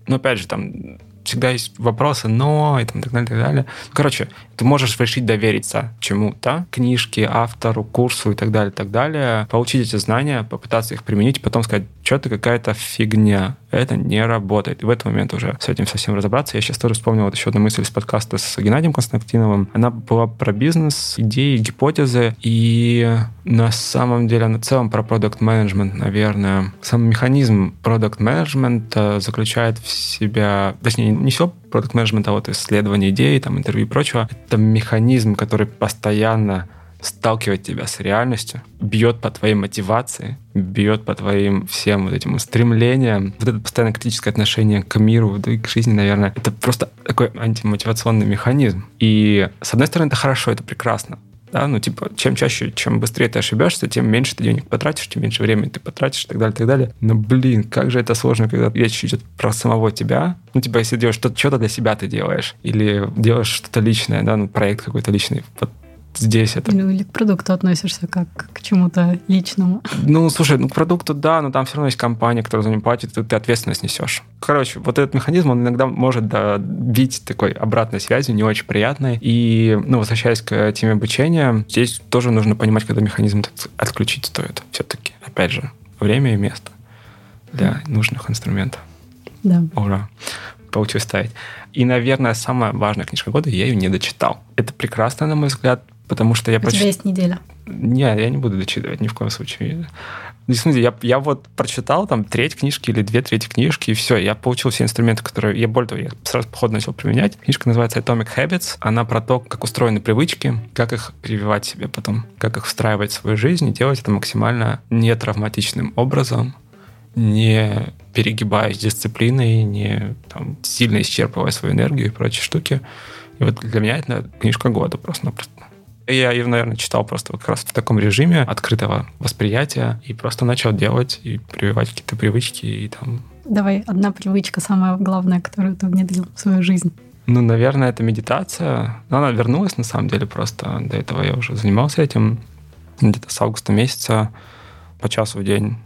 Но опять же, там всегда есть вопросы, но и, там, так далее, так далее. Короче, ты можешь решить довериться чему-то, книжке, автору, курсу и так далее, так далее, получить эти знания, попытаться их применить, потом сказать, что-то какая-то фигня, это не работает. И в этот момент уже с этим совсем разобраться. Я сейчас тоже вспомнил вот еще одну мысль из подкаста с Геннадием Константиновым. Она была про бизнес, идеи, гипотезы, и на самом деле на целом про продукт менеджмент наверное. Сам механизм продукт менеджмента заключает в себя, точнее, не все продукт менеджмента, а вот исследование идей, там, интервью и прочего. Это механизм, который постоянно сталкивает тебя с реальностью, бьет по твоей мотивации, бьет по твоим всем вот этим устремлениям. Вот это постоянно критическое отношение к миру, да и к жизни, наверное, это просто такой антимотивационный механизм. И, с одной стороны, это хорошо, это прекрасно. Да, ну, типа, чем чаще, чем быстрее ты ошибешься, тем меньше ты денег потратишь, тем меньше времени ты потратишь и так далее, и так далее. Но, блин, как же это сложно, когда речь идет про самого тебя. Ну, типа, если делаешь что-то, что-то для себя ты делаешь, или делаешь что-то личное, да, ну, проект какой-то личный. Вот здесь это... Ну, или к продукту относишься как к чему-то личному. Ну, слушай, ну, к продукту, да, но там все равно есть компания, которая за него платит, и ты ответственность несешь. Короче, вот этот механизм, он иногда может да, бить такой обратной связью, не очень приятной. И, ну, возвращаясь к теме обучения, здесь тоже нужно понимать, когда механизм отключить стоит все-таки. Опять же, время и место для нужных инструментов. Да. Ура. Получилось ставить. И, наверное, самая важная книжка года, я ее не дочитал. Это прекрасно, на мой взгляд, потому что я... У поч... тебя есть неделя. Не, я не буду дочитывать ни в коем случае. Смотрите, я, я вот прочитал там треть книжки или две трети книжки, и все, я получил все инструменты, которые... Я более того, я сразу по ходу начал применять. Книжка называется Atomic Habits. Она про то, как устроены привычки, как их прививать себе потом, как их встраивать в свою жизнь и делать это максимально нетравматичным образом, не перегибаясь дисциплиной, не там, сильно исчерпывая свою энергию и прочие штуки. И вот для меня это книжка года просто-напросто. Я ее, наверное, читал просто как раз в таком режиме открытого восприятия и просто начал делать и прививать какие-то привычки и там... Давай, одна привычка самая главная, которую ты внедрил в свою жизнь. Ну, наверное, это медитация. Но она вернулась, на самом деле, просто до этого я уже занимался этим где-то с августа месяца по часу в день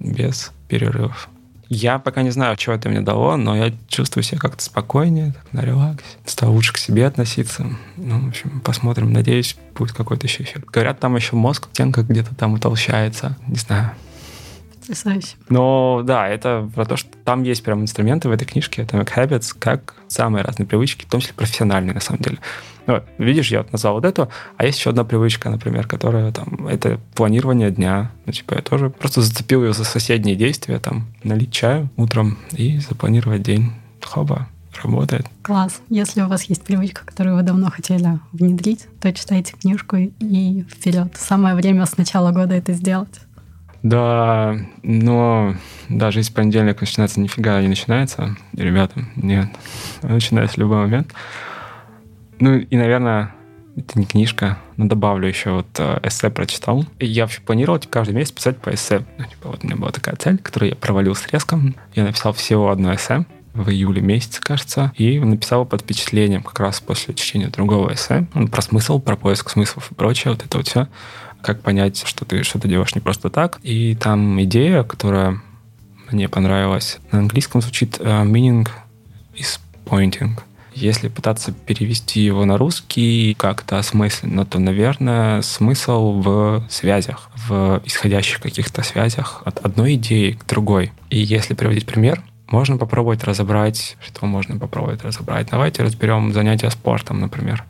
без перерывов. Я пока не знаю, что это мне дало, но я чувствую себя как-то спокойнее, так, на релаксе. Стал лучше к себе относиться. Ну, в общем, посмотрим. Надеюсь, будет какой-то еще эффект. Говорят, там еще мозг, стенка где-то там утолщается. Не знаю. Потрясающе. Но да, это про то, что там есть прям инструменты в этой книжке, Atomic Habits, как самые разные привычки, в том числе профессиональные, на самом деле. Ну, видишь, я вот назвал вот эту, а есть еще одна привычка, например, которая там, это планирование дня. Ну, типа, я тоже просто зацепил ее за соседние действия, там, налить чаю утром и запланировать день. Хоба, работает. Класс. Если у вас есть привычка, которую вы давно хотели внедрить, то читайте книжку и вперед. Самое время с начала года это сделать. Да, но даже если понедельник начинается, нифига не начинается, ребята, нет, начинается в любой момент. Ну и, наверное, это не книжка, но добавлю еще вот э, эссе прочитал. Я вообще планировал типа, каждый месяц писать по эссе. Ну, типа, вот у меня была такая цель, которую я провалил с резком. Я написал всего одно эссе в июле месяце, кажется, и написал под впечатлением как раз после чтения другого эссе. Он про смысл, про поиск смыслов и прочее, вот это вот все как понять, что ты что-то делаешь не просто так. И там идея, которая мне понравилась, на английском звучит uh, meaning is pointing. Если пытаться перевести его на русский как-то осмысленно, то, наверное, смысл в связях, в исходящих каких-то связях от одной идеи к другой. И если приводить пример, можно попробовать разобрать, что можно попробовать разобрать. Давайте разберем занятия спортом, например.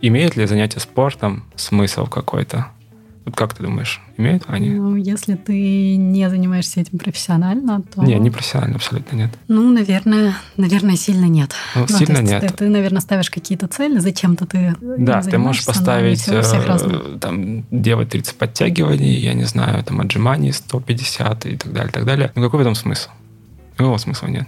Имеет ли занятие спортом смысл какой-то? Вот как ты думаешь, имеют они? Ну, если ты не занимаешься этим профессионально, то... Не, не профессионально, абсолютно нет. Ну, наверное, наверное, сильно нет. Ну, ну сильно нет. Ты, ты, наверное, ставишь какие-то цели, зачем-то ты Да, ты можешь поставить, э, там, делать 30 подтягиваний, я не знаю, там, отжиманий 150 и так далее, и так далее. Ну, какой в этом смысл? Никакого смысла нет.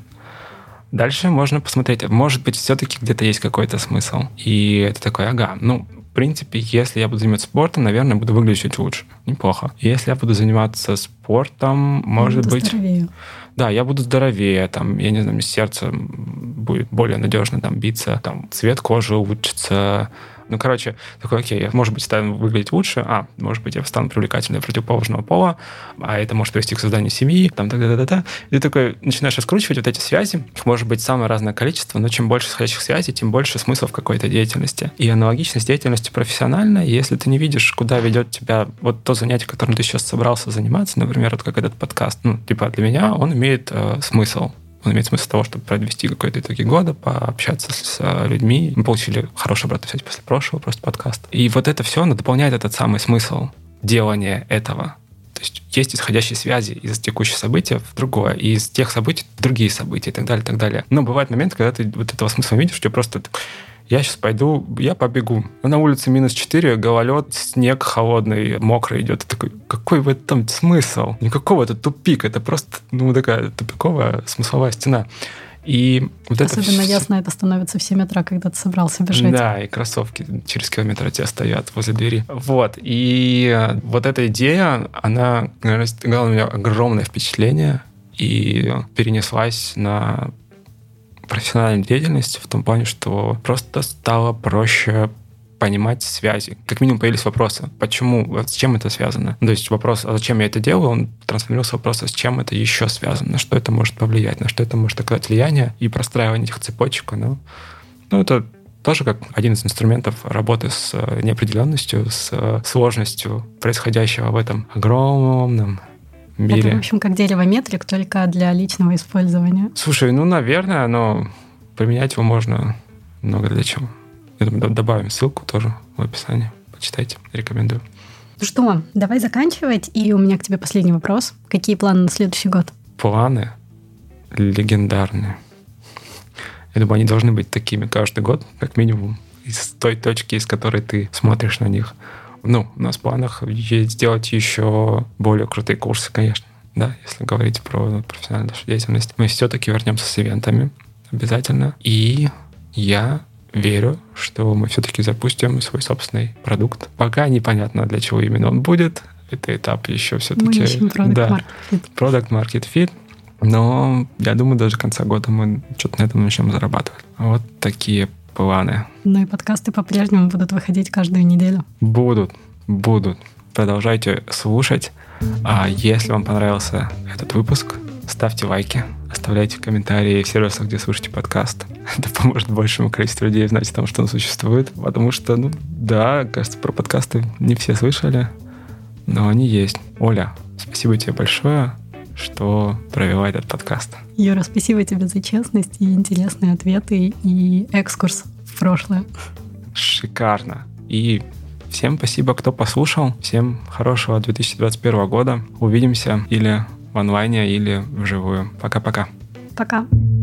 Дальше можно посмотреть, может быть, все-таки где-то есть какой-то смысл. И это такой, ага, ну, в принципе, если я буду заниматься спортом, наверное, буду выглядеть чуть лучше. Неплохо. Если я буду заниматься спортом, может быть... Здоровее. Да, я буду здоровее, там, я не знаю, сердце будет более надежно там биться, там, цвет кожи улучшится, ну, короче, такой, окей, я, может быть, стану выглядеть лучше, а, может быть, я стану привлекательной противоположного пола, а это может привести к созданию семьи, там, да, да, да, да. И ты такой начинаешь раскручивать вот эти связи. Их может быть самое разное количество, но чем больше сходящих связей, тем больше смысла в какой-то деятельности. И аналогично с деятельностью профессиональной, если ты не видишь, куда ведет тебя вот то занятие, которым ты сейчас собрался заниматься, например, вот как этот подкаст, ну, типа для меня он имеет э, смысл он имеет смысл того, чтобы провести какой-то итоги года, пообщаться с э, людьми. Мы получили хорошую обратную связь после прошлого просто подкаста. И вот это все, оно дополняет этот самый смысл делания этого. То есть есть исходящие связи из текущих событий в другое, и из тех событий в другие события и так далее, и так далее. Но бывает момент, когда ты вот этого смысла видишь, что просто я сейчас пойду, я побегу. На улице минус 4, гололед, снег холодный, мокрый идет. И такой, какой в этом смысл? Никакого, это тупик, это просто, ну, такая тупиковая смысловая стена. И вот Особенно это... ясно это становится в 7 утра, когда ты собрался бежать. Да, и кроссовки через километр от тебя стоят возле двери. Вот. И вот эта идея, она, наверное, у меня огромное впечатление и перенеслась на профессиональной деятельности в том плане, что просто стало проще понимать связи. Как минимум появились вопросы. Почему? С чем это связано? То есть вопрос, а зачем я это делаю, он трансформировался в вопрос, а с чем это еще связано? На что это может повлиять? На что это может оказать влияние? И простраивание этих цепочек, ну, ну это тоже как один из инструментов работы с э, неопределенностью, с э, сложностью происходящего в этом огромном мире. Это, в общем, как дерево метрик, только для личного использования. Слушай, ну, наверное, но применять его можно много для чего. Я думаю, добавим ссылку тоже в описании. Почитайте, рекомендую. Ну что, давай заканчивать. И у меня к тебе последний вопрос. Какие планы на следующий год? Планы легендарные. Я думаю, они должны быть такими каждый год, как минимум, из той точки, из которой ты смотришь на них ну, у нас в планах есть сделать еще более крутые курсы, конечно, да, если говорить про профессиональную нашу деятельность. Мы все-таки вернемся с ивентами обязательно. И я верю, что мы все-таки запустим свой собственный продукт. Пока непонятно, для чего именно он будет. Это этап еще все-таки... Мы ищем Product да, Market Fit. Product Market Fit. Но я думаю, даже конца года мы что-то на этом начнем зарабатывать. Вот такие планы. Ну и подкасты по-прежнему будут выходить каждую неделю. Будут, будут. Продолжайте слушать. А если вам понравился этот выпуск, ставьте лайки, оставляйте комментарии в сервисах, где слушаете подкаст. Это поможет большему количеству людей знать о том, что он существует. Потому что, ну, да, кажется, про подкасты не все слышали, но они есть. Оля, спасибо тебе большое что провела этот подкаст. Юра, спасибо тебе за честность и интересные ответы и экскурс в прошлое. Шикарно. И всем спасибо, кто послушал. Всем хорошего 2021 года. Увидимся или в онлайне, или вживую. Пока-пока. Пока. -пока. Пока.